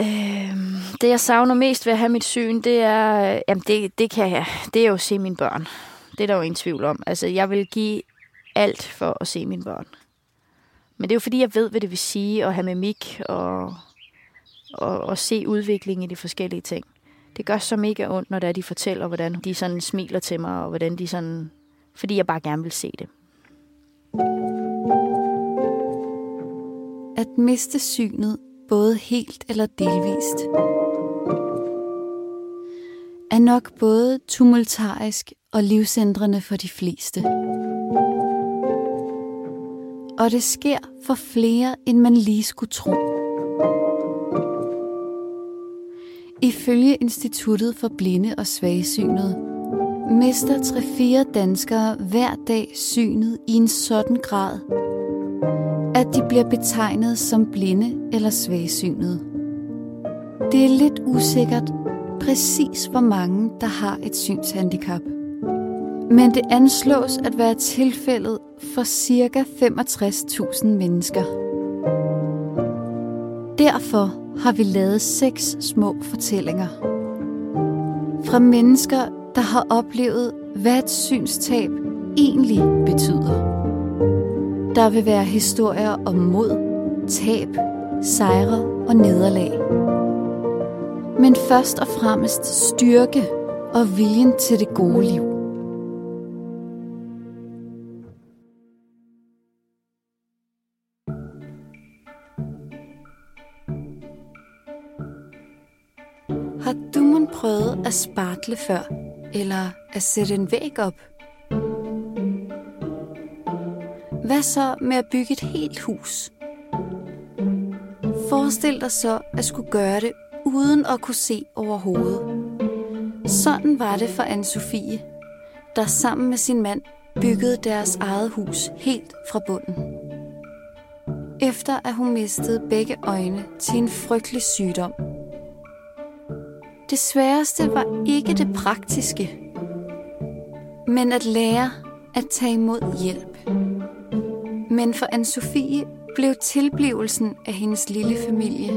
Øh, det, jeg savner mest ved at have mit syn, det er, jamen det, det, kan jeg, det er jo at se mine børn. Det er der jo ingen tvivl om. Altså, jeg vil give alt for at se mine børn. Men det er jo fordi, jeg ved, hvad det vil sige at have mimik og, og, og se udviklingen i de forskellige ting. Det gør så mega ondt, når det er, de fortæller, hvordan de sådan smiler til mig, og hvordan de sådan... Fordi jeg bare gerne vil se det. At miste synet, både helt eller delvist, er nok både tumultarisk og livsændrende for de fleste. Og det sker for flere, end man lige skulle tro. Ifølge Instituttet for Blinde og Svagsynede mister 3-4 danskere hver dag synet i en sådan grad, at de bliver betegnet som blinde eller svagsynede. Det er lidt usikkert præcis hvor mange, der har et synshandicap. Men det anslås at være tilfældet for ca. 65.000 mennesker. Derfor har vi lavet seks små fortællinger. Fra mennesker, der har oplevet, hvad et synstab egentlig betyder. Der vil være historier om mod, tab, sejre og nederlag. Men først og fremmest styrke og viljen til det gode liv. Har du mon prøvet at spartle før? Eller at sætte en væg op? Hvad så med at bygge et helt hus? Forestil dig så at skulle gøre det uden at kunne se over hovedet. Sådan var det for anne Sofie, der sammen med sin mand byggede deres eget hus helt fra bunden. Efter at hun mistede begge øjne til en frygtelig sygdom. Det sværeste var ikke det praktiske, men at lære at tage imod hjælp. Men for anne Sofie blev tilblivelsen af hendes lille familie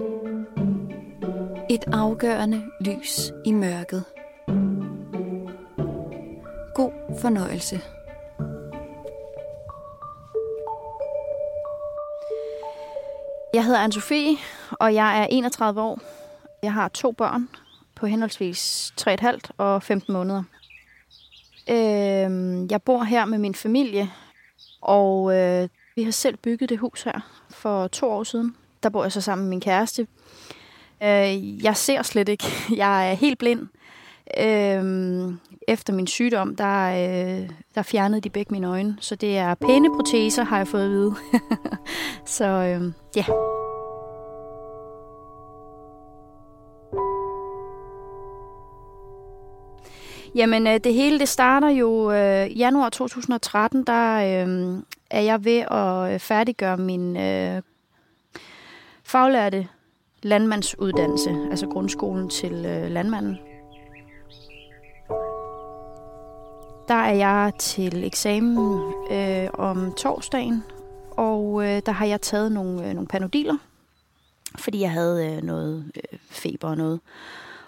et afgørende lys i mørket. God fornøjelse. Jeg hedder anne Sofie, og jeg er 31 år. Jeg har to børn på henholdsvis 3,5 og 15 måneder. Øh, jeg bor her med min familie, og øh, vi har selv bygget det hus her for to år siden. Der bor jeg så sammen med min kæreste. Øh, jeg ser slet ikke. Jeg er helt blind. Øh, efter min sygdom, der, øh, der fjernede de begge mine øjne. Så det er pæne proteser, har jeg fået at vide. så øh, ja. Jamen, øh, det hele det starter jo øh, januar 2013, der øh, er jeg ved at øh, færdiggøre min øh, faglærte landmandsuddannelse, altså grundskolen til øh, landmanden. Der er jeg til eksamen øh, om torsdagen, og øh, der har jeg taget nogle, øh, nogle panodiler, fordi jeg havde øh, noget øh, feber og noget.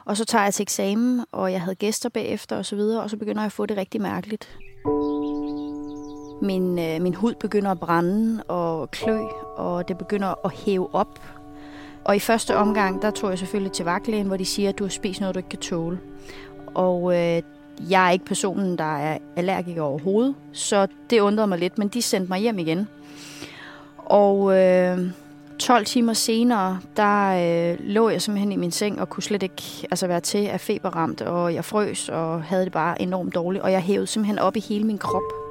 Og så tager jeg til eksamen, og jeg havde gæster bagefter og så videre, og så begynder jeg at få det rigtig mærkeligt. Min, øh, min hud begynder at brænde og klø, og det begynder at hæve op. Og i første omgang, der tog jeg selvfølgelig til vagtlægen, hvor de siger, at du har spist noget, du ikke kan tåle. Og øh, jeg er ikke personen, der er allergiker overhovedet, så det undrede mig lidt, men de sendte mig hjem igen. Og øh, 12 timer senere, der øh, lå jeg simpelthen i min seng og kunne slet ikke altså, være til af feberramt, og jeg frøs og havde det bare enormt dårligt, og jeg hævede simpelthen op i hele min krop.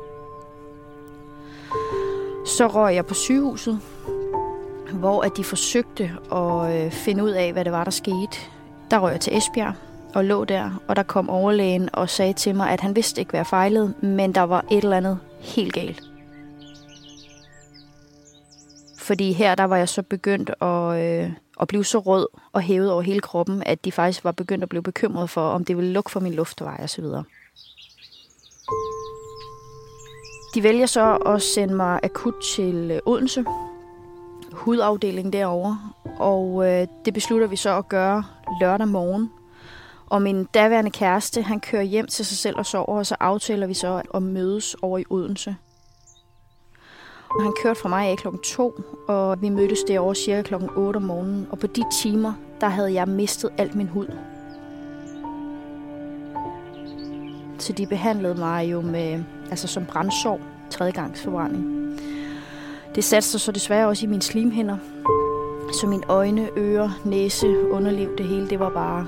Så røg jeg på sygehuset, hvor at de forsøgte at øh, finde ud af, hvad det var, der skete. Der røg jeg til Esbjerg og lå der, og der kom overlægen og sagde til mig, at han vidste ikke, hvad jeg fejlede, men der var et eller andet helt galt. Fordi her der var jeg så begyndt at, øh, at blive så rød og hævet over hele kroppen, at de faktisk var begyndt at blive bekymret for, om det ville lukke for min luftvej og De vælger så at sende mig akut til øh, Odense, hudafdeling derovre, Og øh, det beslutter vi så at gøre lørdag morgen. Og min daværende kæreste, han kører hjem til sig selv og sover, og så aftaler vi så at mødes over i Odense. Og han kørte fra mig af klokken 2, og vi mødtes derovre cirka klokken 8 om morgenen. Og på de timer, der havde jeg mistet alt min hud. Så de behandlede mig jo med, altså som brændsår, tredjegangsforbrænding. Det satte sig så desværre også i mine slimhinder. Så mine øjne, ører, næse, underliv, det hele, det var bare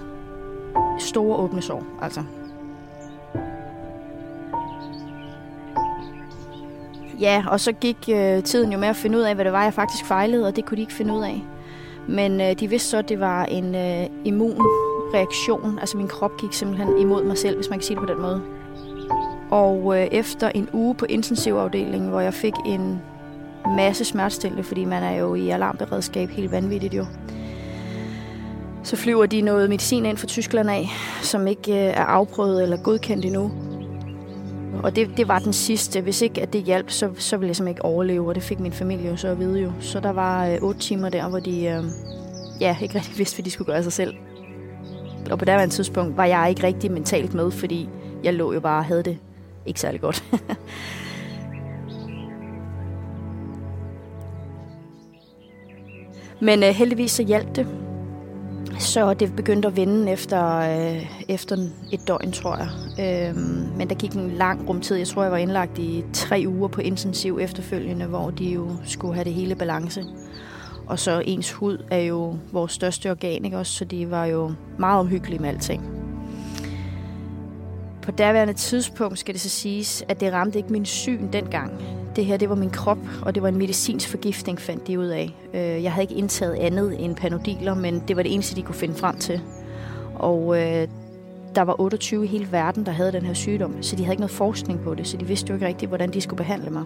store åbne sår, altså. Ja, og så gik øh, tiden jo med at finde ud af, hvad det var, jeg faktisk fejlede, og det kunne de ikke finde ud af. Men øh, de vidste så, at det var en øh, immunreaktion. Altså min krop gik simpelthen imod mig selv, hvis man kan sige det på den måde. Og øh, efter en uge på intensivafdelingen, hvor jeg fik en masse smertestillende, fordi man er jo i alarmberedskab helt vanvittigt jo. Så flyver de noget medicin ind fra Tyskland af, som ikke øh, er afprøvet eller godkendt endnu. Og det, det var den sidste. Hvis ikke at det hjalp, så, så ville jeg simpelthen ikke overleve, og det fik min familie jo så at vide jo. Så der var øh, otte timer der, hvor de øh, ja, ikke rigtig vidste, hvad de skulle gøre sig selv. Og på det tidspunkt var jeg ikke rigtig mentalt med, fordi jeg lå jo bare og havde det ikke særlig godt. Men øh, heldigvis så hjalp det. Så det begyndte at vende efter, øh, efter et døgn, tror jeg. Øh, men der gik en lang rumtid. Jeg tror, jeg var indlagt i tre uger på intensiv efterfølgende, hvor de jo skulle have det hele balance. Og så ens hud er jo vores største organ, ikke også? Så de var jo meget omhyggelige med alting. På daværende tidspunkt skal det så siges, at det ramte ikke min syn dengang. Det her, det var min krop, og det var en medicinsk forgiftning, fandt de ud af. Øh, jeg havde ikke indtaget andet end panodiler, men det var det eneste, de kunne finde frem til. Og øh, der var 28 i hele verden, der havde den her sygdom, så de havde ikke noget forskning på det, så de vidste jo ikke rigtigt, hvordan de skulle behandle mig.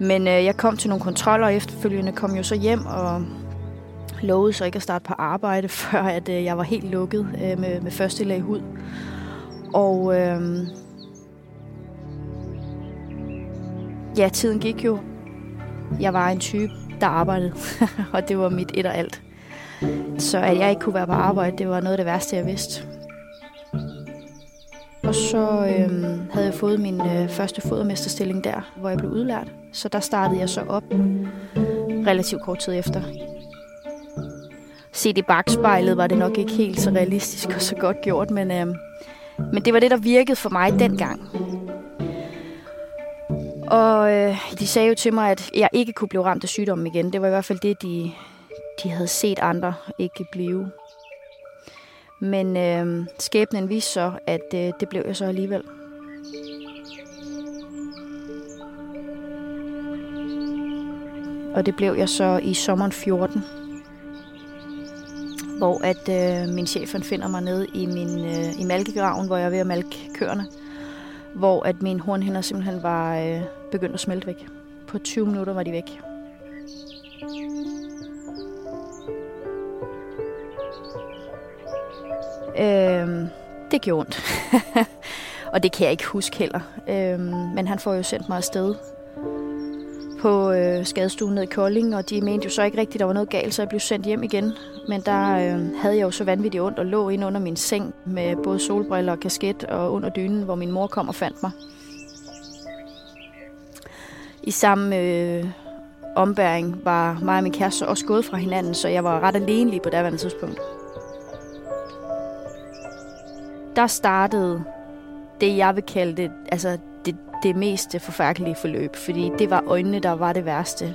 Men øh, jeg kom til nogle kontroller, og efterfølgende kom jo så hjem og lovede så ikke at starte på arbejde, før at øh, jeg var helt lukket øh, med, med første lag hud. Og øh, ja, tiden gik jo. Jeg var en type, der arbejdede, og det var mit et og alt. Så at jeg ikke kunne være på arbejde, det var noget af det værste, jeg vidste. Og så øh, havde jeg fået min øh, første fodermesterstilling der, hvor jeg blev udlært. Så der startede jeg så op relativt kort tid efter. Set i bagspejlet var det nok ikke helt så realistisk og så godt gjort, men, øh, men det var det, der virkede for mig dengang. Og øh, de sagde jo til mig, at jeg ikke kunne blive ramt af sygdommen igen. Det var i hvert fald det, de, de havde set andre ikke blive. Men øh, skæbnen viste så, at øh, det blev jeg så alligevel. Og det blev jeg så i sommeren 14. Hvor at øh, min chef han finder mig nede i min øh, i malkegraven, hvor jeg er ved at malke køerne. Hvor at min hornhinder simpelthen var øh, begyndt at smelte væk. På 20 minutter var de væk. Øh, det gjorde ondt. og det kan jeg ikke huske heller. Øh, men han får jo sendt mig afsted på øh, skadestuen ned i Kolding, og de mente jo så ikke rigtigt, at der var noget galt, så jeg blev sendt hjem igen. Men der øh, havde jeg jo så vanvittigt ondt og lå ind under min seng med både solbriller og kasket og under dynen, hvor min mor kom og fandt mig. I samme øh, ombæring var mig og min kæreste også gået fra hinanden, så jeg var ret alene lige på daværende tidspunkt. Der startede det, jeg vil kalde det, altså det, mest forfærdelige forløb, fordi det var øjnene, der var det værste.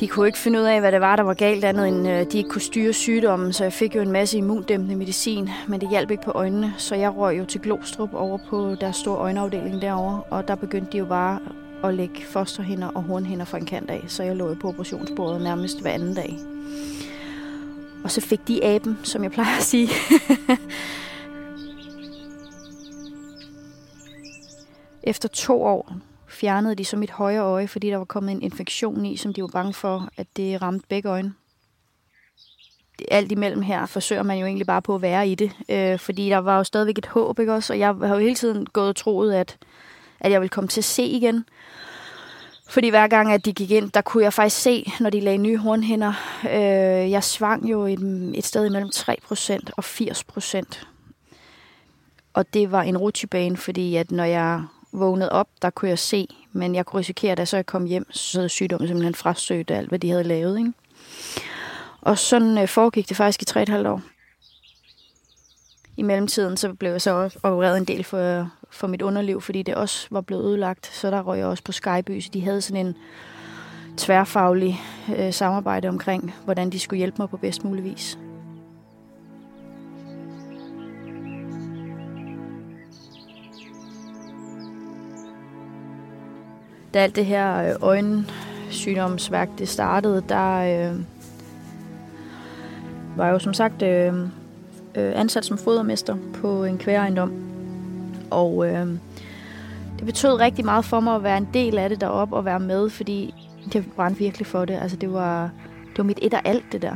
De kunne ikke finde ud af, hvad det var, der var galt andet, end øh, de ikke kunne styre sygdommen, så jeg fik jo en masse immundæmpende medicin, men det hjalp ikke på øjnene, så jeg røg jo til Glostrup over på deres store øjenafdeling derovre, og der begyndte de jo bare at lægge fosterhinder og hornhinder fra en kant af, så jeg lå jo på operationsbordet nærmest hver anden dag. Og så fik de aben, som jeg plejer at sige. Efter to år fjernede de så mit højre øje, fordi der var kommet en infektion i, som de var bange for, at det ramte begge øjne. Alt imellem her forsøger man jo egentlig bare på at være i det, øh, fordi der var jo stadigvæk et håb, ikke også? Og jeg har jo hele tiden gået og troet, at, at jeg ville komme til at se igen. Fordi hver gang, at de gik ind, der kunne jeg faktisk se, når de lagde nye hornhænder. Øh, jeg svang jo et, et sted imellem 3% og 80%. Og det var en rutsjebane, fordi at når jeg vågnede op, der kunne jeg se, men jeg kunne risikere, at da så jeg kom hjem, så havde sygdommen simpelthen frasøgt alt, hvad de havde lavet. Ikke? Og sådan øh, foregik det faktisk i 3,5 år. I mellemtiden så blev jeg så opereret en del for, for mit underliv, fordi det også var blevet ødelagt. Så der røg jeg også på Skyby, så de havde sådan en tværfaglig øh, samarbejde omkring, hvordan de skulle hjælpe mig på bedst mulig vis. Da alt det her øh, øjensygdomsværk det startede, der øh, var jeg jo som sagt øh, øh, ansat som fodermester på en kværejendom. Og øh, det betød rigtig meget for mig at være en del af det deroppe og være med, fordi jeg brændte virkelig for det. Altså det var, det var mit et og alt det der.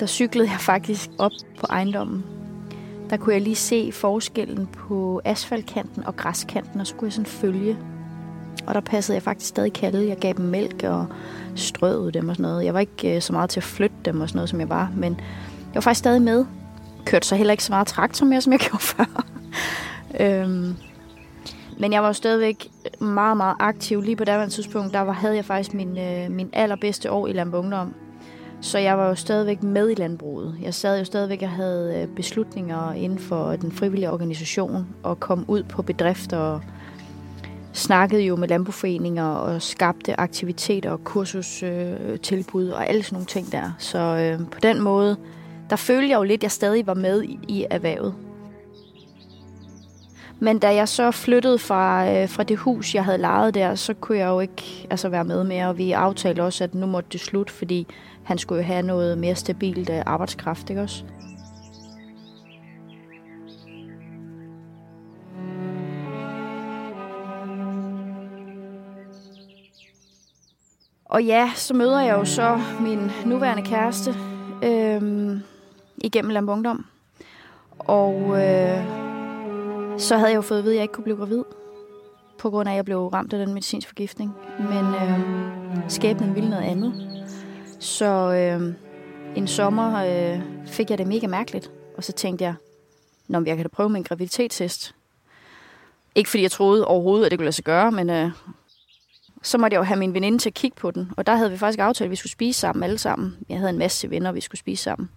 Der cyklede jeg faktisk op på ejendommen. Der kunne jeg lige se forskellen på asfaltkanten og græskanten, og så kunne jeg sådan følge. Og der passede jeg faktisk stadig kalde. Jeg gav dem mælk og strøede dem og sådan noget. Jeg var ikke øh, så meget til at flytte dem og sådan noget, som jeg var, men jeg var faktisk stadig med. Kørte så heller ikke så meget traktor mere, som jeg gjorde før. øhm, men jeg var jo stadigvæk meget, meget aktiv. Lige på det tidspunkt, der var, havde jeg faktisk min, øh, min allerbedste år i Landbungdom. Så jeg var jo stadigvæk med i landbruget. Jeg sad jo stadigvæk og havde øh, beslutninger inden for den frivillige organisation og kom ud på bedrifter og snakkede jo med landbrugforeninger og skabte aktiviteter og kursustilbud øh, og alle sådan nogle ting der. Så øh, på den måde der følte jeg jo lidt, at jeg stadig var med i, i erhvervet. Men da jeg så flyttede fra, øh, fra det hus, jeg havde lejet der, så kunne jeg jo ikke altså, være med mere. Og vi aftalte også, at nu måtte det slut, fordi han skulle jo have noget mere stabilt øh, arbejdskraft, ikke også? Og ja, så møder jeg jo så min nuværende kæreste, øhm, igennem Lambungdom. Og øh, så havde jeg jo fået at vide, at jeg ikke kunne blive gravid, på grund af, at jeg blev ramt af den medicinske forgiftning. Men øh, skæbnen ville noget andet. Så øh, en sommer øh, fik jeg det mega mærkeligt, og så tænkte jeg, Nå, jeg kan da prøve med en graviditetstest. Ikke fordi jeg troede overhovedet, at det kunne lade sig gøre, men øh, så måtte jeg jo have min veninde til at kigge på den. Og der havde vi faktisk aftalt, at vi skulle spise sammen alle sammen. Jeg havde en masse venner, vi skulle spise sammen.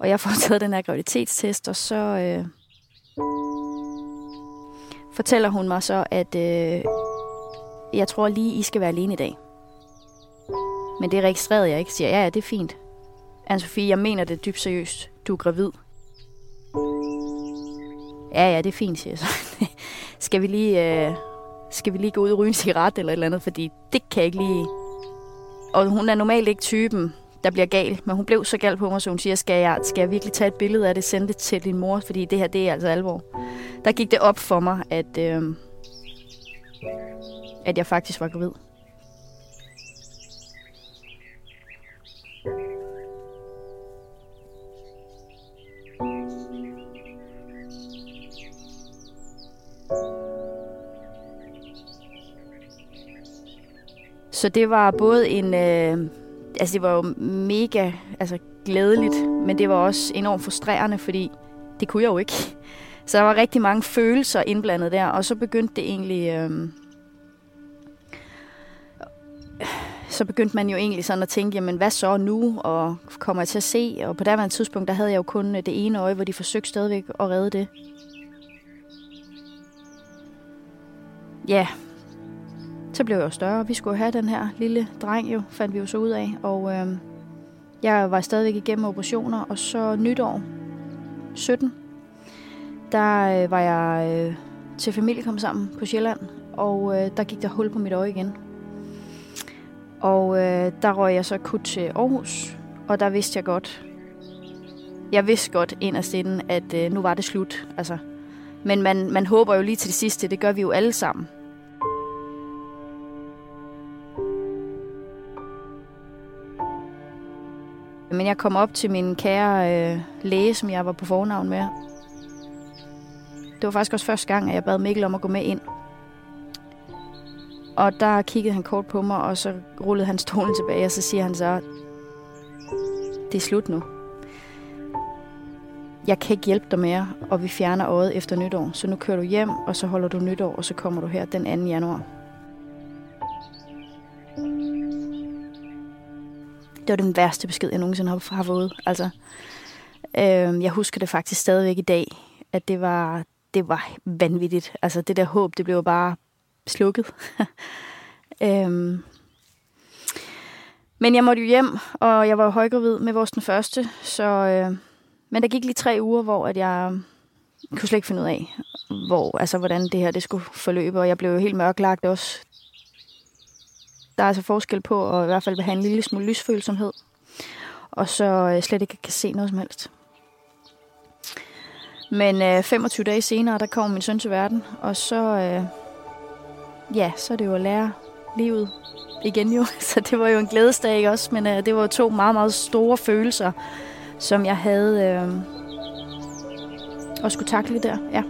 Og jeg får taget den her graviditetstest, og så øh, fortæller hun mig så, at øh, jeg tror lige, I skal være alene i dag. Men det registrerede jeg ikke. Siger, ja, ja, det er fint. Anne-Sophie, jeg mener det dybt seriøst. Du er gravid. Ja, ja, det er fint, siger jeg så. skal vi lige... Øh, skal vi lige gå ud og ryge en cigaret eller et eller andet, fordi det kan jeg ikke lige... Og hun er normalt ikke typen, der bliver gal, men hun blev så gal på mig, så hun siger, skal jeg, skal jeg virkelig tage et billede af det, sende det til din mor, fordi det her, det er altså alvor. Der gik det op for mig, at, øh, at jeg faktisk var gravid. Så det var både en... Øh, altså det var jo mega altså, glædeligt, men det var også enormt frustrerende, fordi det kunne jeg jo ikke. Så der var rigtig mange følelser indblandet der, og så begyndte det egentlig... Øh, så begyndte man jo egentlig sådan at tænke, jamen hvad så nu, og kommer jeg til at se? Og på det tidspunkt, der havde jeg jo kun øh, det ene øje, hvor de forsøgte stadigvæk at redde det. Ja, så blev jeg jo større. Vi skulle have den her lille dreng jo, fandt vi jo så ud af. Og øh, jeg var stadigvæk igennem operationer, og så nytår 17, der øh, var jeg øh, til familie kom sammen på Sjælland, og øh, der gik der hul på mit øje igen. Og øh, der røg jeg så kut til Aarhus, og der vidste jeg godt, jeg vidste godt inderst inden, at øh, nu var det slut. Altså. Men man, man håber jo lige til det sidste, det gør vi jo alle sammen. Men jeg kom op til min kære øh, læge, som jeg var på fornavn med. Det var faktisk også første gang, at jeg bad Mikkel om at gå med ind. Og der kiggede han kort på mig, og så rullede han stolen tilbage, og så siger han så, det er slut nu. Jeg kan ikke hjælpe dig mere, og vi fjerner øjet efter nytår. Så nu kører du hjem, og så holder du nytår, og så kommer du her den 2. januar. Det var den værste besked, jeg nogensinde har, har fået. Altså, øh, jeg husker det faktisk stadigvæk i dag, at det var, det var vanvittigt. Altså det der håb, det blev bare slukket. øhm. Men jeg måtte jo hjem, og jeg var højgravid med vores den første, så... Øh, men der gik lige tre uger, hvor at jeg kunne slet ikke finde ud af, hvor, altså, hvordan det her det skulle forløbe, og jeg blev jo helt mørklagt også. Der er altså forskel på at i hvert fald have en lille smule lysfølsomhed, og så øh, slet ikke kan se noget som helst. Men øh, 25 dage senere, der kommer min søn til verden, og så, øh, ja, så er det jo at lære livet igen jo. Så det var jo en glædesdag ikke også, men øh, det var jo to meget, meget store følelser, som jeg havde øh, og skulle takle der, ja.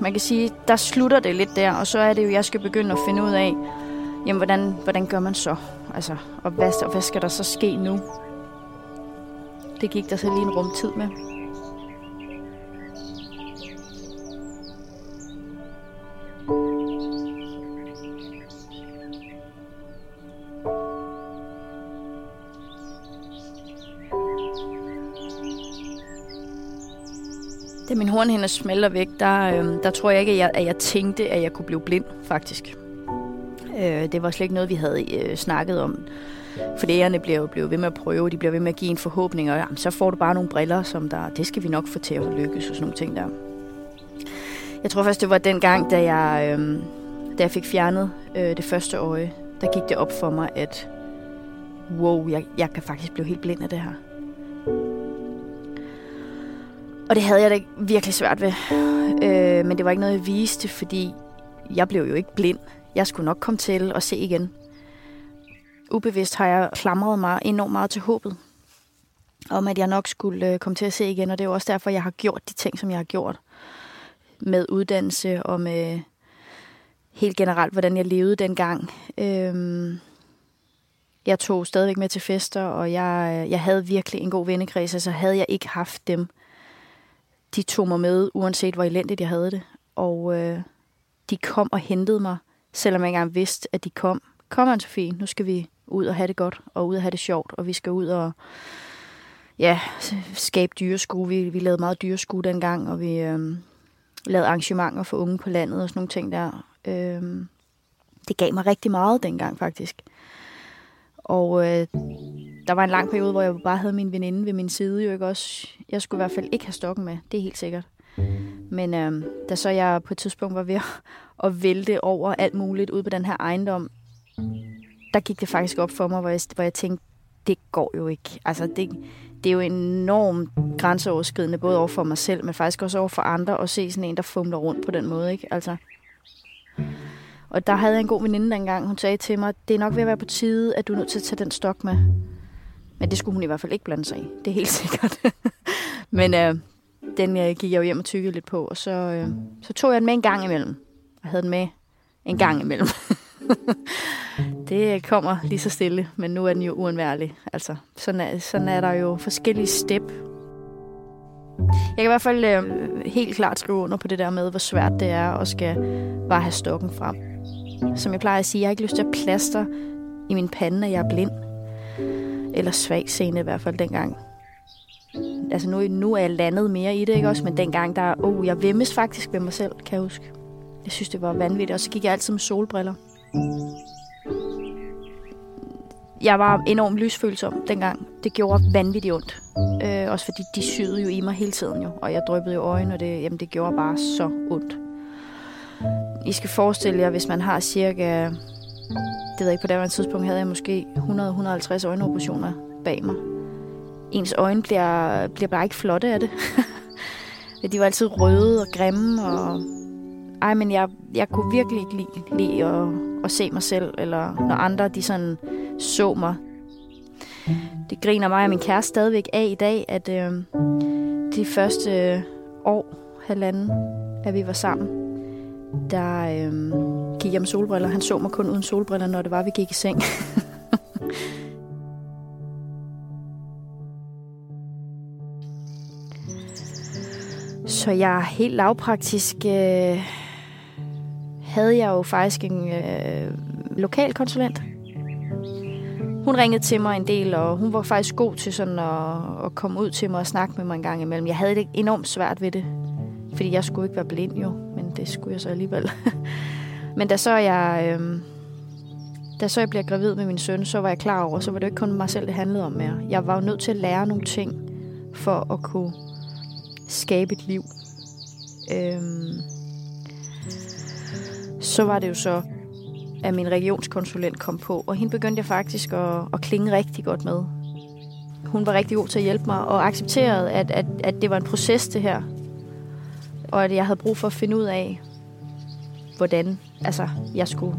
Man kan sige, der slutter det lidt der, og så er det jo, jeg skal begynde at finde ud af, jamen, hvordan, hvordan gør man så? Altså, og hvad, og hvad skal der så ske nu? Det gik der så lige en rum tid med. Da min hornhænder smelter væk, der, øh, der tror jeg ikke, at jeg, at jeg tænkte, at jeg kunne blive blind, faktisk. Øh, det var slet ikke noget, vi havde øh, snakket om. For lægerne bliver jo blevet ved med at prøve, de bliver ved med at give en forhåbning, og jamen, så får du bare nogle briller, som der, det skal vi nok få til at lykkes, og sådan nogle ting der. Jeg tror først, det var den gang, da jeg, øh, da jeg fik fjernet øh, det første øje, der gik det op for mig, at wow, jeg, jeg kan faktisk blive helt blind af det her. Og det havde jeg da virkelig svært ved. Øh, men det var ikke noget, jeg viste, fordi jeg blev jo ikke blind. Jeg skulle nok komme til at se igen. Ubevidst har jeg klamret mig enormt meget til håbet. Om at jeg nok skulle øh, komme til at se igen. Og det er jo også derfor, jeg har gjort de ting, som jeg har gjort. Med uddannelse og med helt generelt, hvordan jeg levede dengang. Øhm, jeg tog stadigvæk med til fester, og jeg, øh, jeg havde virkelig en god vennekreds. Altså havde jeg ikke haft dem, de tog mig med, uanset hvor elendigt jeg havde det. Og øh, de kom og hentede mig, selvom jeg ikke engang vidste, at de kom. Kom, anne Sofie, nu skal vi ud og have det godt, og ud og have det sjovt, og vi skal ud og ja, skabe dyreskue. Vi, vi lavede meget dyreskue dengang, og vi øhm, lavede arrangementer for unge på landet og sådan nogle ting der. Øhm, det gav mig rigtig meget dengang, faktisk. Og øh, der var en lang periode, hvor jeg bare havde min veninde ved min side, jo ikke også. Jeg skulle i hvert fald ikke have stokken med, det er helt sikkert. Men øh, da så jeg på et tidspunkt var ved at, at vælte over alt muligt ud på den her ejendom, der gik det faktisk op for mig, hvor jeg, hvor jeg tænkte, det går jo ikke. Altså, det, det er jo enormt grænseoverskridende, både over for mig selv, men faktisk også over for andre, at se sådan en, der fumler rundt på den måde, ikke? Altså, og der havde jeg en god veninde dengang. Hun sagde til mig, det er nok ved at være på tide, at du er nødt til at tage den stok med. Men det skulle hun i hvert fald ikke blande sig i. Det er helt sikkert. Men øh, den øh, gik jeg jo hjem og tykkede lidt på, og så, øh, så tog jeg den med en gang imellem. Jeg havde den med en gang imellem. det kommer lige så stille, men nu er den jo uundværlig. Altså, sådan er, sådan er der jo forskellige step. Jeg kan i hvert fald øh, helt klart skrive under på det der med, hvor svært det er at skal bare have stokken frem. Som jeg plejer at sige, jeg har ikke lyst til at plaster i min pande, at jeg er blind. Eller svag scene i hvert fald dengang. Altså nu, nu er jeg landet mere i det, ikke også? Men dengang, der, oh, jeg vemmes faktisk ved mig selv, kan jeg huske. Jeg synes, det var vanvittigt. Og så gik jeg altid med solbriller. Jeg var enormt lysfølsom dengang. Det gjorde vanvittigt ondt. Øh, også fordi de syede jo i mig hele tiden jo. Og jeg dryppede jo øjnene, og det, jamen, det gjorde bare så ondt. I skal forestille jer, hvis man har cirka... Det ved jeg ikke, på det tidspunkt havde jeg måske 100-150 øjenoperationer bag mig. Ens øjne bliver, bliver bare ikke flotte af det. De var altid røde og grimme, og... Ej, men jeg, jeg kunne virkelig ikke lide, lide at, at se mig selv, eller når andre de sådan så mig. Det griner mig og min kæreste stadigvæk af i dag, at øh, de første øh, år, halvanden, at vi var sammen, der, øh, gik jeg med solbriller. Han så mig kun uden solbriller, når det var, vi gik i seng. Så jeg er helt lavpraktisk. Øh, havde jeg jo faktisk en øh, lokal konsulent. Hun ringede til mig en del, og hun var faktisk god til sådan at, at komme ud til mig og snakke med mig en gang imellem. Jeg havde det enormt svært ved det, fordi jeg skulle ikke være blind jo, men det skulle jeg så alligevel. men da så jeg... Øh, da så jeg bliver gravid med min søn, så var jeg klar over, så var det ikke kun mig selv, det handlede om mere. Jeg var jo nødt til at lære nogle ting for at kunne skabe et liv. Øhm, så var det jo så, at min regionskonsulent kom på, og hende begyndte jeg faktisk at, at klinge rigtig godt med. Hun var rigtig god til at hjælpe mig, og accepterede, at, at, at det var en proces, det her. Og at jeg havde brug for at finde ud af, hvordan altså, jeg skulle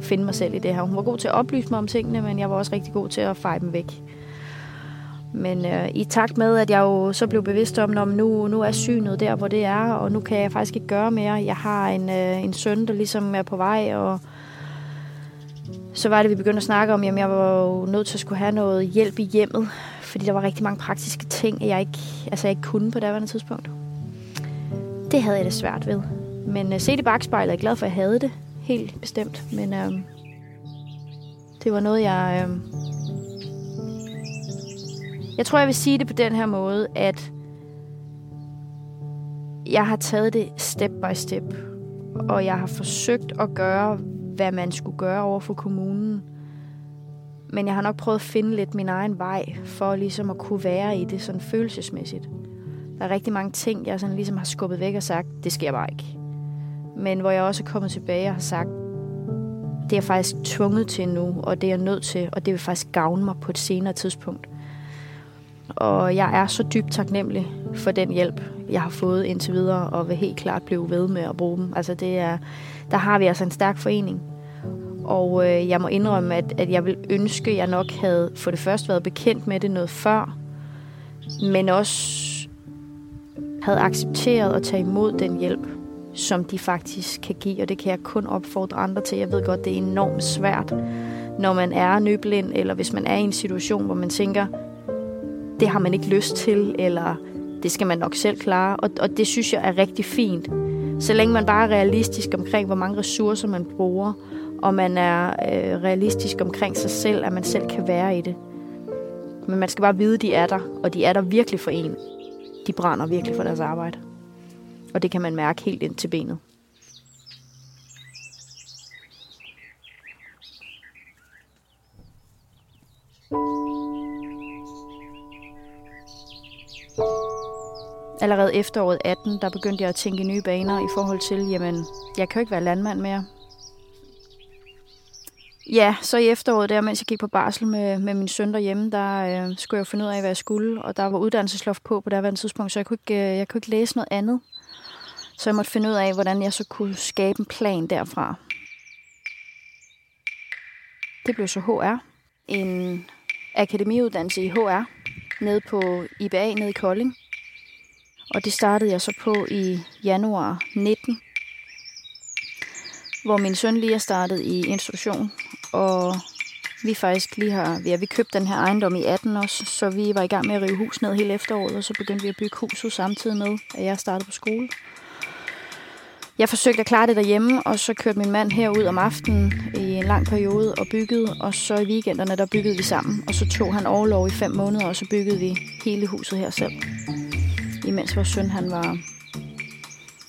finde mig selv i det her. Hun var god til at oplyse mig om tingene, men jeg var også rigtig god til at feje dem væk. Men øh, i takt med, at jeg jo så blev bevidst om, at nu, nu er synet der, hvor det er, og nu kan jeg faktisk ikke gøre mere. Jeg har en, øh, en søn, der ligesom er på vej, og så var det, vi begyndte at snakke om, at jeg var jo nødt til at skulle have noget hjælp i hjemmet, fordi der var rigtig mange praktiske ting, jeg ikke, altså jeg ikke kunne på daværende tidspunkt. Det havde jeg det svært ved. Men øh, set i bagspejlet er jeg glad for, at jeg havde det. Helt bestemt. Men øh, det var noget, jeg... Øh, jeg tror, jeg vil sige det på den her måde, at jeg har taget det step by step, og jeg har forsøgt at gøre, hvad man skulle gøre over for kommunen. Men jeg har nok prøvet at finde lidt min egen vej, for ligesom at kunne være i det sådan følelsesmæssigt. Der er rigtig mange ting, jeg sådan ligesom har skubbet væk og sagt, det sker bare ikke. Men hvor jeg også er kommet tilbage og har sagt, det er jeg faktisk tvunget til nu, og det er jeg nødt til, og det vil faktisk gavne mig på et senere tidspunkt. Og jeg er så dybt taknemmelig for den hjælp, jeg har fået indtil videre, og vil helt klart blive ved med at bruge dem. Altså det er, der har vi altså en stærk forening. Og øh, jeg må indrømme, at, at jeg vil ønske, at jeg nok havde for det første været bekendt med det noget før, men også havde accepteret at tage imod den hjælp, som de faktisk kan give, og det kan jeg kun opfordre andre til. Jeg ved godt, det er enormt svært, når man er nyblind, eller hvis man er i en situation, hvor man tænker, det har man ikke lyst til, eller det skal man nok selv klare. Og, og det synes jeg er rigtig fint. Så længe man bare er realistisk omkring, hvor mange ressourcer man bruger, og man er øh, realistisk omkring sig selv, at man selv kan være i det. Men man skal bare vide, at de er der, og de er der virkelig for en. De brænder virkelig for deres arbejde. Og det kan man mærke helt ind til benet. Allerede efteråret 18, der begyndte jeg at tænke nye baner i forhold til, jamen, jeg kan jo ikke være landmand mere. Ja, så i efteråret der, mens jeg gik på barsel med, med min søn derhjemme, der øh, skulle jeg finde ud af, hvad jeg skulle, og der var uddannelsesloft på på det her tidspunkt, så jeg kunne, ikke, øh, jeg kunne ikke læse noget andet. Så jeg måtte finde ud af, hvordan jeg så kunne skabe en plan derfra. Det blev så HR, en akademiuddannelse i HR, nede på IBA, nede i Kolding. Og det startede jeg så på i januar 19, hvor min søn lige er startet i institution, og vi faktisk lige har, ja, vi købte den her ejendom i 18 også, så vi var i gang med at rive hus ned hele efteråret, og så begyndte vi at bygge huset samtidig med, at jeg startede på skole. Jeg forsøgte at klare det derhjemme, og så kørte min mand herud om aftenen i en lang periode og byggede, og så i weekenderne, der byggede vi sammen. Og så tog han overlov i fem måneder, og så byggede vi hele huset her selv imens vores søn han var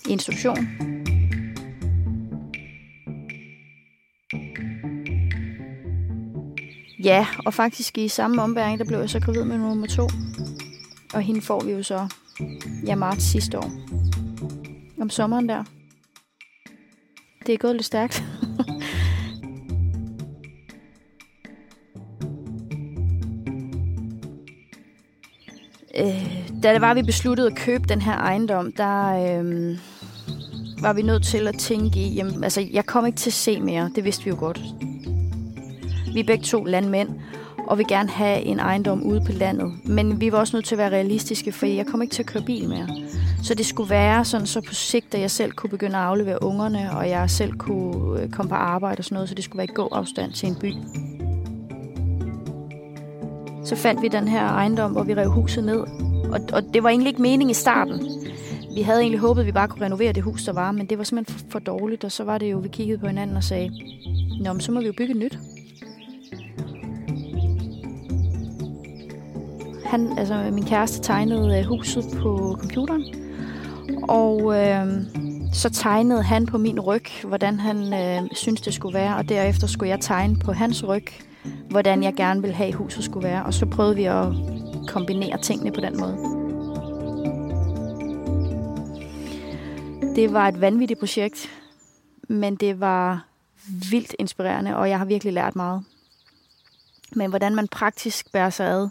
i institution. Ja, og faktisk i samme ombæring, der blev jeg så gravid med nummer to. Og hende får vi jo så ja, marts sidste år. Om sommeren der. Det er gået lidt stærkt. øh, da det var, vi besluttede at købe den her ejendom, der øh, var vi nødt til at tænke i, jamen, altså, jeg kom ikke til at se mere, det vidste vi jo godt. Vi er begge to landmænd, og vil gerne have en ejendom ude på landet. Men vi var også nødt til at være realistiske, for jeg kom ikke til at køre bil mere. Så det skulle være sådan, så på sigt, at jeg selv kunne begynde at aflevere ungerne, og jeg selv kunne øh, komme på arbejde og sådan noget, så det skulle være i god afstand til en by. Så fandt vi den her ejendom, hvor vi rev huset ned. Og, og det var egentlig ikke mening i starten. Vi havde egentlig håbet, at vi bare kunne renovere det hus, der var, men det var simpelthen for, for dårligt, og så var det jo, vi kiggede på hinanden og sagde, Nå, men så må vi jo bygge nyt. Han, altså min kæreste tegnede øh, huset på computeren, og øh, så tegnede han på min ryg, hvordan han øh, syntes, det skulle være, og derefter skulle jeg tegne på hans ryg, hvordan jeg gerne ville have huset skulle være, og så prøvede vi at kombinere tingene på den måde. Det var et vanvittigt projekt, men det var vildt inspirerende, og jeg har virkelig lært meget. Men hvordan man praktisk bærer sig ad,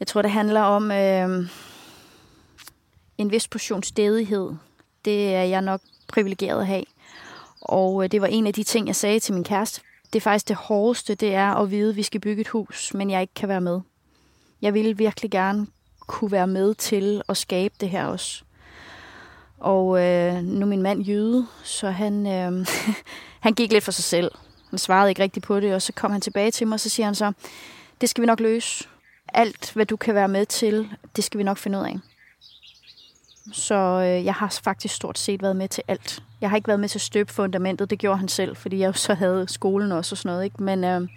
jeg tror, det handler om øh, en vis portion stedighed. Det er jeg nok privilegeret at have. Og øh, det var en af de ting, jeg sagde til min kæreste. Det er faktisk det hårdeste, det er at vide, at vi skal bygge et hus, men jeg ikke kan være med. Jeg ville virkelig gerne kunne være med til at skabe det her også. Og øh, nu er min mand jøde, så han, øh, han gik lidt for sig selv. Han svarede ikke rigtigt på det, og så kom han tilbage til mig, og så siger han så, det skal vi nok løse. Alt, hvad du kan være med til, det skal vi nok finde ud af. Så øh, jeg har faktisk stort set været med til alt. Jeg har ikke været med til at støbe fundamentet, det gjorde han selv, fordi jeg jo så havde skolen også og sådan noget. Ikke? Men øh,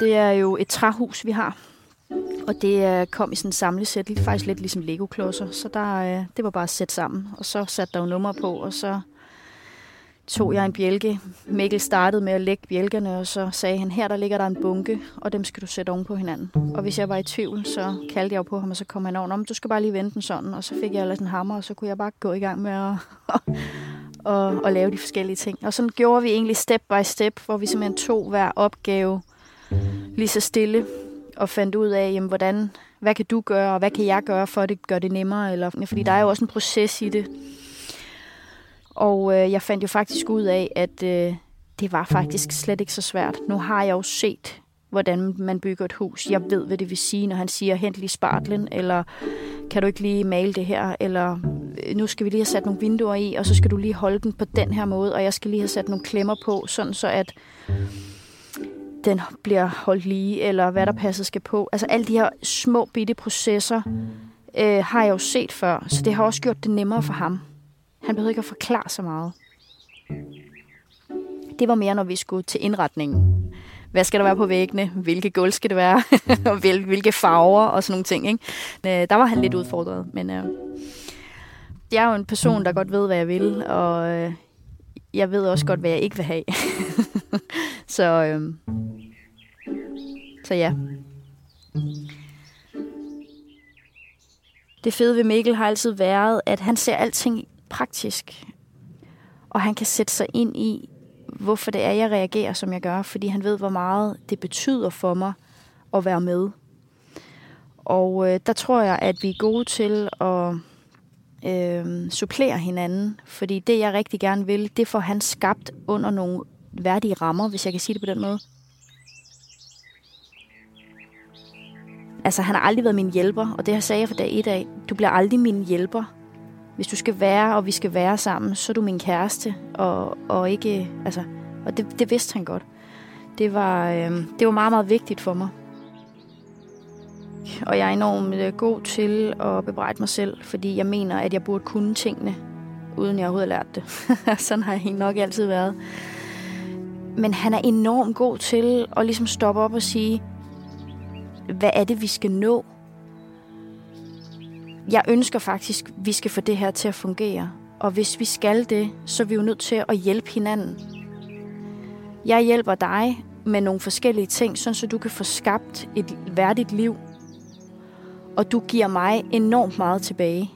det er jo et træhus, vi har. Og det øh, kom i sådan en samlesæt, lidt, faktisk lidt ligesom Lego-klodser. Så der, øh, det var bare at sætte sammen. Og så satte der jo nummer på, og så tog jeg en bjælke. Mikkel startede med at lægge bjælkerne, og så sagde han, her der ligger der en bunke, og dem skal du sætte oven på hinanden. Og hvis jeg var i tvivl, så kaldte jeg jo på ham, og så kom han over, om du skal bare lige vente den sådan, og så fik jeg ellers en hammer, og så kunne jeg bare gå i gang med at, og, og lave de forskellige ting. Og sådan gjorde vi egentlig step by step, hvor vi simpelthen tog hver opgave lige så stille, og fandt ud af, jamen, hvordan, hvad kan du gøre, og hvad kan jeg gøre for, at det gør det nemmere? Eller, fordi der er jo også en proces i det. Og øh, jeg fandt jo faktisk ud af, at øh, det var faktisk slet ikke så svært. Nu har jeg jo set, hvordan man bygger et hus. Jeg ved, hvad det vil sige, når han siger, hent lige spartlen, eller kan du ikke lige male det her, eller øh, nu skal vi lige have sat nogle vinduer i, og så skal du lige holde den på den her måde, og jeg skal lige have sat nogle klemmer på, sådan så at den bliver holdt lige, eller hvad der passer skal på. Altså alle de her små bitte processer øh, har jeg jo set før, så det har også gjort det nemmere for ham. Han behøvede ikke at forklare så meget. Det var mere, når vi skulle til indretningen. Hvad skal der være på væggene? Hvilke gulv skal det være? og hvilke farver og sådan nogle ting. Ikke? Øh, der var han lidt udfordret. Men øh, jeg er jo en person, der godt ved, hvad jeg vil. Og øh, jeg ved også godt, hvad jeg ikke vil have. så, øh, så ja. Det fede ved Mikkel har altid været, at han ser alting praktisk. Og han kan sætte sig ind i, hvorfor det er, jeg reagerer, som jeg gør, fordi han ved, hvor meget det betyder for mig at være med. Og øh, der tror jeg, at vi er gode til at øh, supplere hinanden, fordi det, jeg rigtig gerne vil, det får han skabt under nogle værdige rammer, hvis jeg kan sige det på den måde. Altså, han har aldrig været min hjælper, og det har sagde jeg fra dag i af. Du bliver aldrig min hjælper. Hvis du skal være, og vi skal være sammen, så er du min kæreste, og, og ikke, altså, og det, det vidste han godt. Det var, øh, det var meget, meget vigtigt for mig. Og jeg er enormt øh, god til at bebrejde mig selv, fordi jeg mener, at jeg burde kunne tingene, uden jeg overhovedet har lært det. Sådan har jeg nok altid været. Men han er enormt god til at ligesom stoppe op og sige, hvad er det, vi skal nå? Jeg ønsker faktisk, at vi skal få det her til at fungere. Og hvis vi skal det, så er vi jo nødt til at hjælpe hinanden. Jeg hjælper dig med nogle forskellige ting, sådan så du kan få skabt et værdigt liv. Og du giver mig enormt meget tilbage.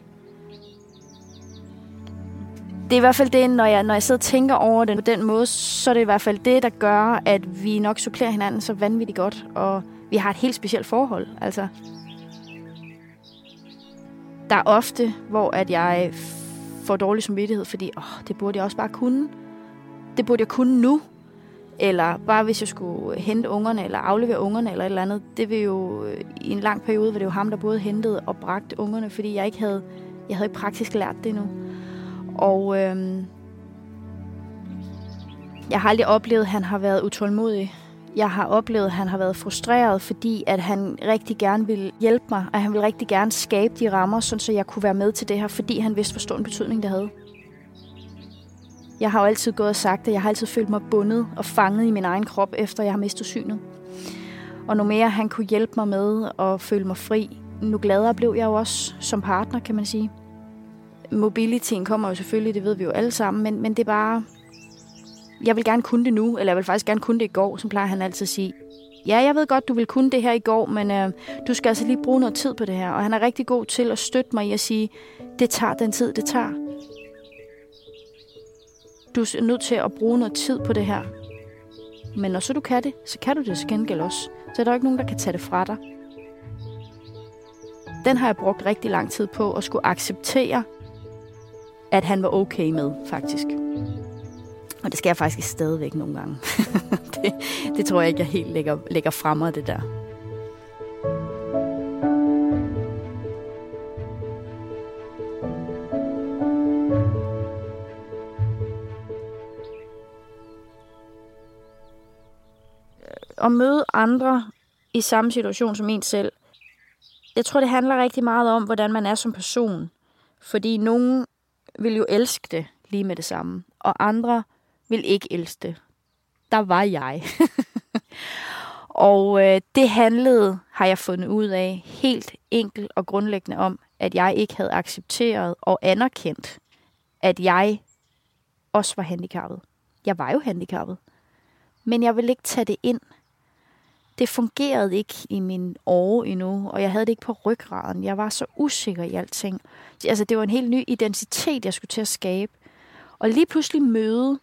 Det er i hvert fald det, når jeg, når jeg sidder og tænker over det på den måde, så er det i hvert fald det, der gør, at vi nok supplerer hinanden så vanvittigt godt. Og vi har et helt specielt forhold. Altså, der er ofte, hvor at jeg får dårlig samvittighed, fordi åh, det burde jeg også bare kunne. Det burde jeg kunne nu. eller bare hvis jeg skulle hente ungerne, eller aflevere ungerne, eller et eller andet, det vil jo, øh, i en lang periode, var det jo ham, der både hentede og bragte ungerne, fordi jeg ikke havde, jeg havde ikke praktisk lært det nu. Og øhm, jeg har aldrig oplevet, at han har været utålmodig. Jeg har oplevet, at han har været frustreret, fordi at han rigtig gerne ville hjælpe mig, og han ville rigtig gerne skabe de rammer, så jeg kunne være med til det her, fordi han vidste, hvor stor en betydning det havde. Jeg har jo altid gået og sagt, at jeg har altid følt mig bundet og fanget i min egen krop, efter jeg har mistet synet. Og nu mere han kunne hjælpe mig med at føle mig fri, nu gladere blev jeg jo også som partner, kan man sige. Mobilityen kommer jo selvfølgelig, det ved vi jo alle sammen, men, men det er bare... Jeg vil gerne kunne det nu, eller jeg vil faktisk gerne kunne det i går, som plejer han altid at sige. Ja, jeg ved godt, du vil kunne det her i går, men øh, du skal altså lige bruge noget tid på det her. Og han er rigtig god til at støtte mig i at sige, det tager den tid, det tager. Du er nødt til at bruge noget tid på det her. Men når så du kan det, så kan du det til gengæld også. Så er der ikke nogen, der kan tage det fra dig. Den har jeg brugt rigtig lang tid på at skulle acceptere, at han var okay med, faktisk. Og det skal jeg faktisk stadigvæk nogle gange. det, det tror jeg ikke, jeg helt lægger, lægger fremme det der. at møde andre i samme situation som en selv, jeg tror, det handler rigtig meget om, hvordan man er som person. Fordi nogen vil jo elske det lige med det samme, og andre vil ikke elske det. Der var jeg. og øh, det handlede, har jeg fundet ud af, helt enkelt og grundlæggende om, at jeg ikke havde accepteret og anerkendt, at jeg også var handicappet. Jeg var jo handicappet. Men jeg ville ikke tage det ind det fungerede ikke i min år endnu, og jeg havde det ikke på ryggraden. Jeg var så usikker i alting. Altså, det var en helt ny identitet, jeg skulle til at skabe. Og lige pludselig møde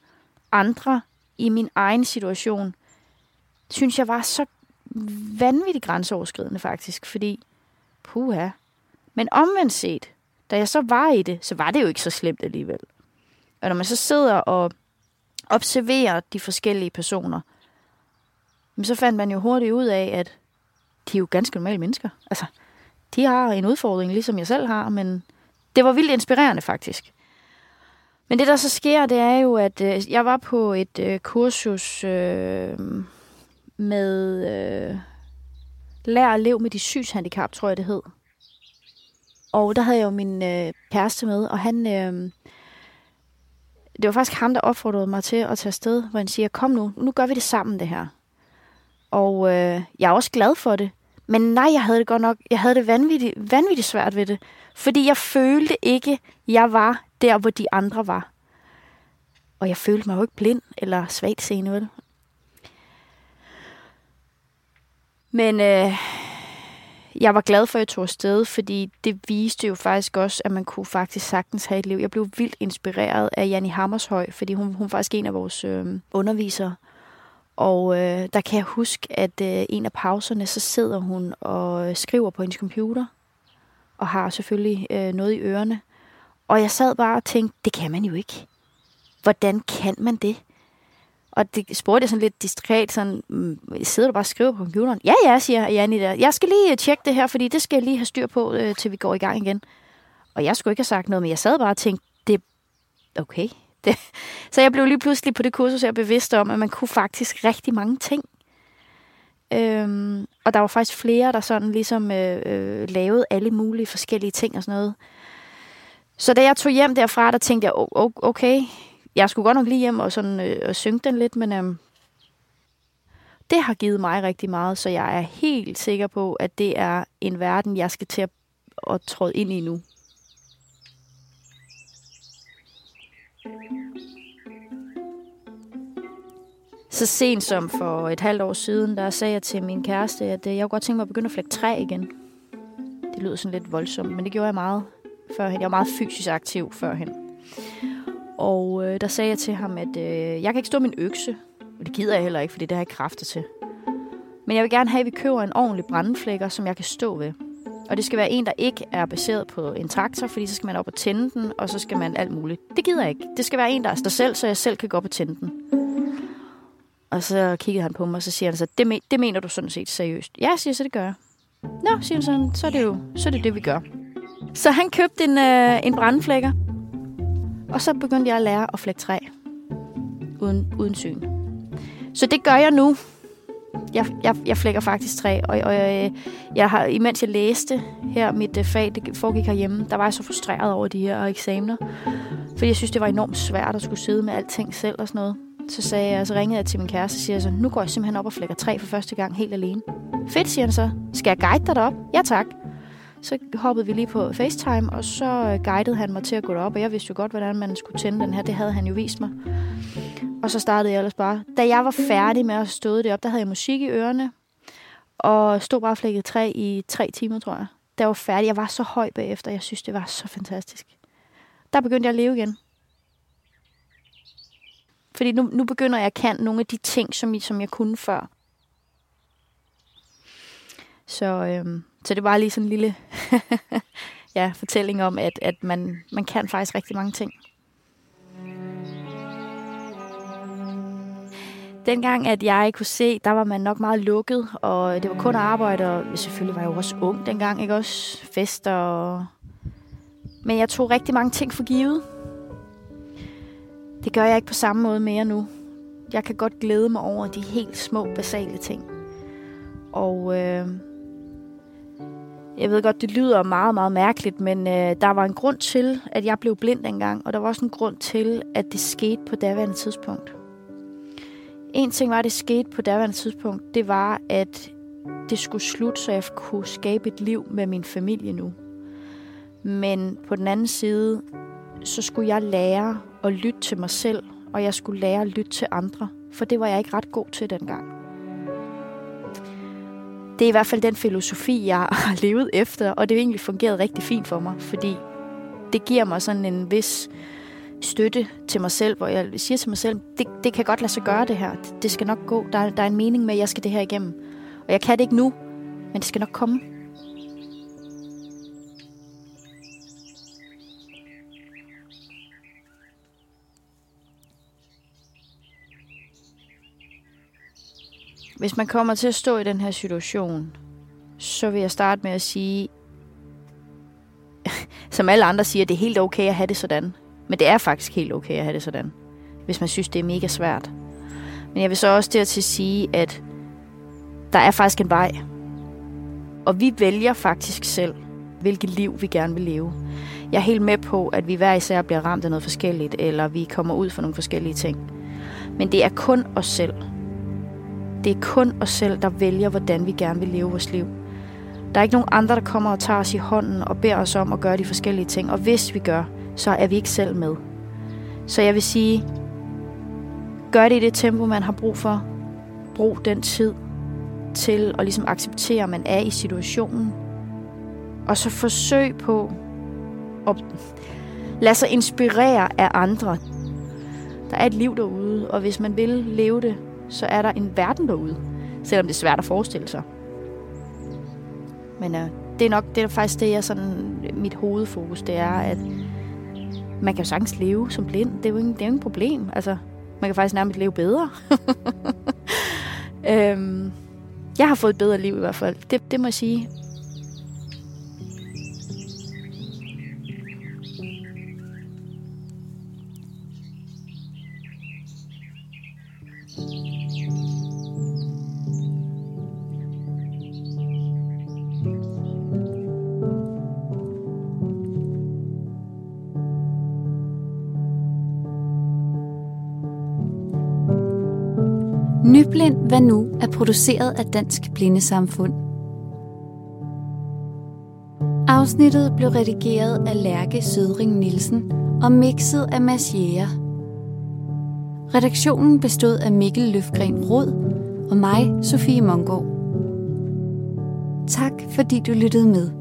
andre i min egen situation, synes jeg var så vanvittigt grænseoverskridende faktisk, fordi, puha. Men omvendt set, da jeg så var i det, så var det jo ikke så slemt alligevel. Og når man så sidder og observerer de forskellige personer, men så fandt man jo hurtigt ud af, at de er jo ganske normale mennesker. Altså, de har en udfordring, ligesom jeg selv har, men det var vildt inspirerende faktisk. Men det, der så sker, det er jo, at øh, jeg var på et øh, kursus øh, med øh, Lær at leve med de synshandicap, tror jeg det hed. Og der havde jeg jo min øh, kæreste med, og han... Øh, det var faktisk ham, der opfordrede mig til at tage afsted, hvor han siger, kom nu, nu gør vi det sammen det her. Og øh, jeg er også glad for det. Men nej, jeg havde det godt nok, jeg havde det vanvittigt, vanvittigt svært ved det. Fordi jeg følte ikke, jeg var der, hvor de andre var. Og jeg følte mig jo ikke blind eller svagt seende, vel? Men øh, jeg var glad for, at jeg tog afsted, fordi det viste jo faktisk også, at man kunne faktisk sagtens have et liv. Jeg blev vildt inspireret af Janni Hammershøj, fordi hun, hun er faktisk en af vores øh, undervisere. Og øh, der kan jeg huske, at øh, en af pauserne, så sidder hun og øh, skriver på hendes computer, og har selvfølgelig øh, noget i ørerne. Og jeg sad bare og tænkte, det kan man jo ikke. Hvordan kan man det? Og det spurgte jeg sådan lidt diskret, sådan, mm, sidder du bare og skriver på computeren? Ja, ja, siger Janni der. Jeg skal lige øh, tjekke det her, fordi det skal jeg lige have styr på, øh, til vi går i gang igen. Og jeg skulle ikke have sagt noget, men jeg sad bare og tænkte, det okay, det. Så jeg blev lige pludselig på det kursus her bevidst om, at man kunne faktisk rigtig mange ting. Øhm, og der var faktisk flere, der sådan ligesom øh, øh, lavede alle mulige forskellige ting og sådan noget. Så da jeg tog hjem derfra, der tænkte jeg, okay, jeg skulle godt nok lige hjem og, sådan, øh, og synge den lidt, men øh, det har givet mig rigtig meget, så jeg er helt sikker på, at det er en verden, jeg skal til at, at træde ind i nu. Så sent som for et halvt år siden, der sagde jeg til min kæreste, at øh, jeg kunne godt tænke mig at begynde at flække træ igen. Det lyder sådan lidt voldsomt, men det gjorde jeg meget førhen. Jeg var meget fysisk aktiv førhen. Og øh, der sagde jeg til ham, at øh, jeg kan ikke stå min økse. Og det gider jeg heller ikke, fordi det har jeg kræfter til. Men jeg vil gerne have, at vi køber en ordentlig brændeflækker, som jeg kan stå ved. Og det skal være en, der ikke er baseret på en traktor, fordi så skal man op og tænde den, og så skal man alt muligt. Det gider jeg ikke. Det skal være en, der er sig selv, så jeg selv kan gå op og tænde den. Og så kiggede han på mig, og så siger han så, det, me- det mener du sådan set seriøst. Ja, siger så, det gør jeg. Nå, siger han sådan, så er det jo så er det, det, vi gør. Så han købte en, øh, en brandflækker, og så begyndte jeg at lære at flække træ uden, uden syn. Så det gør jeg nu. Jeg, jeg, jeg flækker faktisk træ, og, og jeg, jeg har, imens jeg læste her, mit uh, fag, det foregik herhjemme, der var jeg så frustreret over de her eksamener. Fordi jeg synes, det var enormt svært at skulle sidde med alting selv og sådan noget. Så sagde jeg, så ringede jeg til min kæreste og siger så, nu går jeg simpelthen op og flækker træ for første gang helt alene. Fedt, siger han så. Skal jeg guide dig derop? Ja tak. Så hoppede vi lige på FaceTime, og så øh, guidede han mig til at gå derop, og jeg vidste jo godt, hvordan man skulle tænde den her. Det havde han jo vist mig. Og så startede jeg ellers bare. Da jeg var færdig med at stå det op, der havde jeg musik i ørerne, og stod bare flækket træ i tre timer, tror jeg. Da jeg var færdig, jeg var så høj bagefter, jeg synes, det var så fantastisk. Der begyndte jeg at leve igen. Fordi nu, nu begynder jeg at kan nogle af de ting, som, som jeg kunne før. Så, øhm, så det var lige sådan en lille ja, fortælling om, at, at man, man kan faktisk rigtig mange ting. Dengang, at jeg kunne se, der var man nok meget lukket, og det var kun arbejde, og selvfølgelig var jeg jo også ung dengang, ikke også? Fester og... Men jeg tog rigtig mange ting for givet. Det gør jeg ikke på samme måde mere nu. Jeg kan godt glæde mig over de helt små, basale ting. Og øh, jeg ved godt, det lyder meget, meget mærkeligt, men øh, der var en grund til, at jeg blev blind dengang, og der var også en grund til, at det skete på daværende tidspunkt. En ting var, at det skete på daværende tidspunkt, det var, at det skulle slutte, så jeg kunne skabe et liv med min familie nu. Men på den anden side, så skulle jeg lære at lytte til mig selv, og jeg skulle lære at lytte til andre, for det var jeg ikke ret god til dengang. Det er i hvert fald den filosofi, jeg har levet efter, og det har egentlig fungeret rigtig fint for mig, fordi det giver mig sådan en vis støtte til mig selv, hvor jeg siger til mig selv, det, det kan godt lade sig gøre det her. Det, det skal nok gå. Der, der er en mening med, at jeg skal det her igennem. Og jeg kan det ikke nu, men det skal nok komme. Hvis man kommer til at stå i den her situation, så vil jeg starte med at sige, som alle andre siger, det er helt okay at have det sådan. Men det er faktisk helt okay at have det sådan, hvis man synes, det er mega svært. Men jeg vil så også dertil sige, at der er faktisk en vej. Og vi vælger faktisk selv, hvilket liv vi gerne vil leve. Jeg er helt med på, at vi hver især bliver ramt af noget forskelligt, eller vi kommer ud for nogle forskellige ting. Men det er kun os selv. Det er kun os selv, der vælger, hvordan vi gerne vil leve vores liv. Der er ikke nogen andre, der kommer og tager os i hånden og beder os om at gøre de forskellige ting. Og hvis vi gør, så er vi ikke selv med. Så jeg vil sige, gør det i det tempo, man har brug for. Brug den tid til at ligesom acceptere, at man er i situationen. Og så forsøg på at lade sig inspirere af andre. Der er et liv derude, og hvis man vil leve det, så er der en verden derude. Selvom det er svært at forestille sig. Men øh, det er nok det er faktisk det, jeg sådan, mit hovedfokus, det er, at man kan jo sagtens leve som blind. Det er jo ingen, det er jo ingen problem. Altså, man kan faktisk nærmest leve bedre. øhm, jeg har fået et bedre liv i hvert fald. Det, det må jeg sige. Ordblind Hvad Nu er produceret af Dansk Blindesamfund. Afsnittet blev redigeret af Lærke Sødring Nielsen og mixet af Mads Jæger. Redaktionen bestod af Mikkel Løfgren Rod og mig, Sofie Mongård. Tak fordi du lyttede med.